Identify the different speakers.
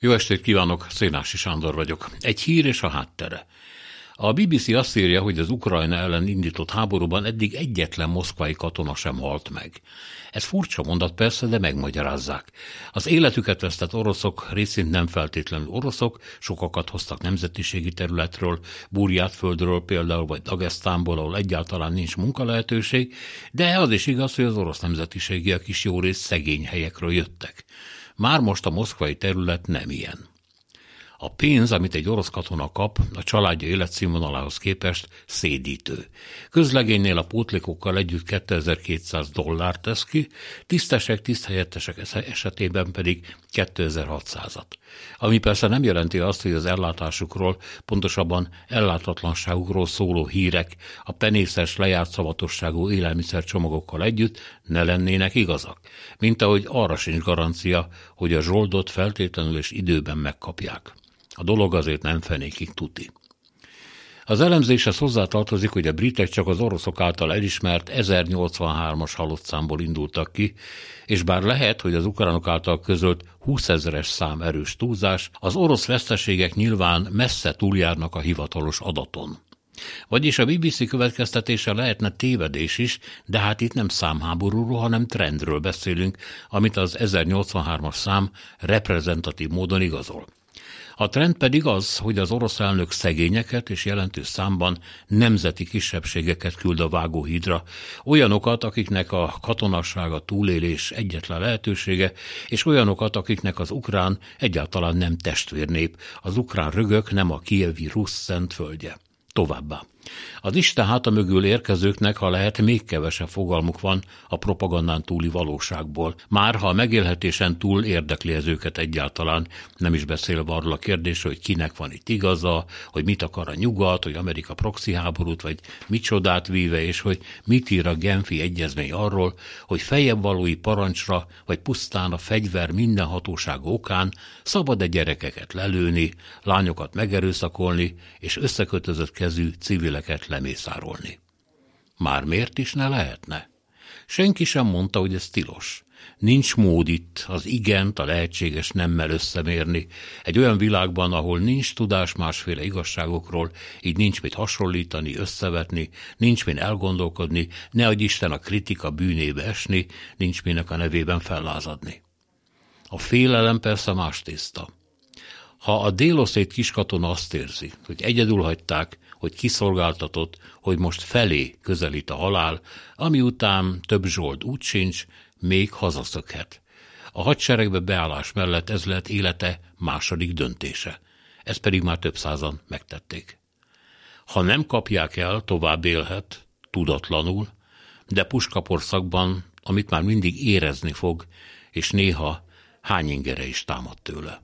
Speaker 1: Jó estét kívánok, Szénási Sándor vagyok. Egy hír és a háttere. A BBC azt írja, hogy az Ukrajna ellen indított háborúban eddig egyetlen moszkvai katona sem halt meg. Ez furcsa mondat persze, de megmagyarázzák. Az életüket vesztett oroszok részint nem feltétlenül oroszok, sokakat hoztak nemzetiségi területről, Burjátföldről például, vagy Dagestánból, ahol egyáltalán nincs munkalehetőség, de az is igaz, hogy az orosz nemzetiségiek is jó rész szegény helyekről jöttek. Már most a moszkvai terület nem ilyen. A pénz, amit egy orosz katona kap, a családja életszínvonalához képest szédítő. Közlegénynél a pótlékokkal együtt 2200 dollár tesz ki, tisztesek, tiszthelyettesek esetében pedig 2600-at. Ami persze nem jelenti azt, hogy az ellátásukról, pontosabban ellátatlanságukról szóló hírek a penészes lejárt szavatosságú élelmiszercsomagokkal együtt ne lennének igazak, mint ahogy arra sincs garancia, hogy a zsoldot feltétlenül és időben megkapják. A dolog azért nem fenékig tuti. Az elemzéshez hozzátartozik, hogy a britek csak az oroszok által elismert 1083-as halott számból indultak ki, és bár lehet, hogy az ukránok által közölt 20 ezeres szám erős túlzás, az orosz veszteségek nyilván messze túljárnak a hivatalos adaton. Vagyis a BBC következtetése lehetne tévedés is, de hát itt nem számháborúról, hanem trendről beszélünk, amit az 1083-as szám reprezentatív módon igazol. A trend pedig az, hogy az orosz elnök szegényeket és jelentős számban nemzeti kisebbségeket küld a vágóhídra, olyanokat, akiknek a katonasság a túlélés egyetlen lehetősége, és olyanokat, akiknek az ukrán egyáltalán nem testvérnép, az ukrán rögök nem a kievi rusz szent földje. Továbbá. Az Isten háta mögül érkezőknek, ha lehet, még kevesebb fogalmuk van a propagandán túli valóságból. Már ha a megélhetésen túl érdekli ez őket egyáltalán, nem is beszélve arról a kérdésről, hogy kinek van itt igaza, hogy mit akar a nyugat, hogy Amerika proxy háborút, vagy micsodát víve, és hogy mit ír a Genfi egyezmény arról, hogy fejebb valói parancsra, vagy pusztán a fegyver minden hatóság okán szabad-e gyerekeket lelőni, lányokat megerőszakolni, és összekötözött kezű civil civileket lemészárolni. Már miért is ne lehetne? Senki sem mondta, hogy ez tilos. Nincs mód itt az igent a lehetséges nemmel összemérni. Egy olyan világban, ahol nincs tudás másféle igazságokról, így nincs mit hasonlítani, összevetni, nincs mit elgondolkodni, ne adj Isten a kritika bűnébe esni, nincs minek a nevében fellázadni. A félelem persze más tészta. Ha a déloszét kiskatona azt érzi, hogy egyedül hagyták, hogy kiszolgáltatott, hogy most felé közelít a halál, ami után több zsold úgy sincs, még hazaszökhet. A hadseregbe beállás mellett ez lett élete második döntése. Ezt pedig már több százan megtették. Ha nem kapják el, tovább élhet, tudatlanul, de puskaporszakban, amit már mindig érezni fog, és néha hányingere is támad tőle.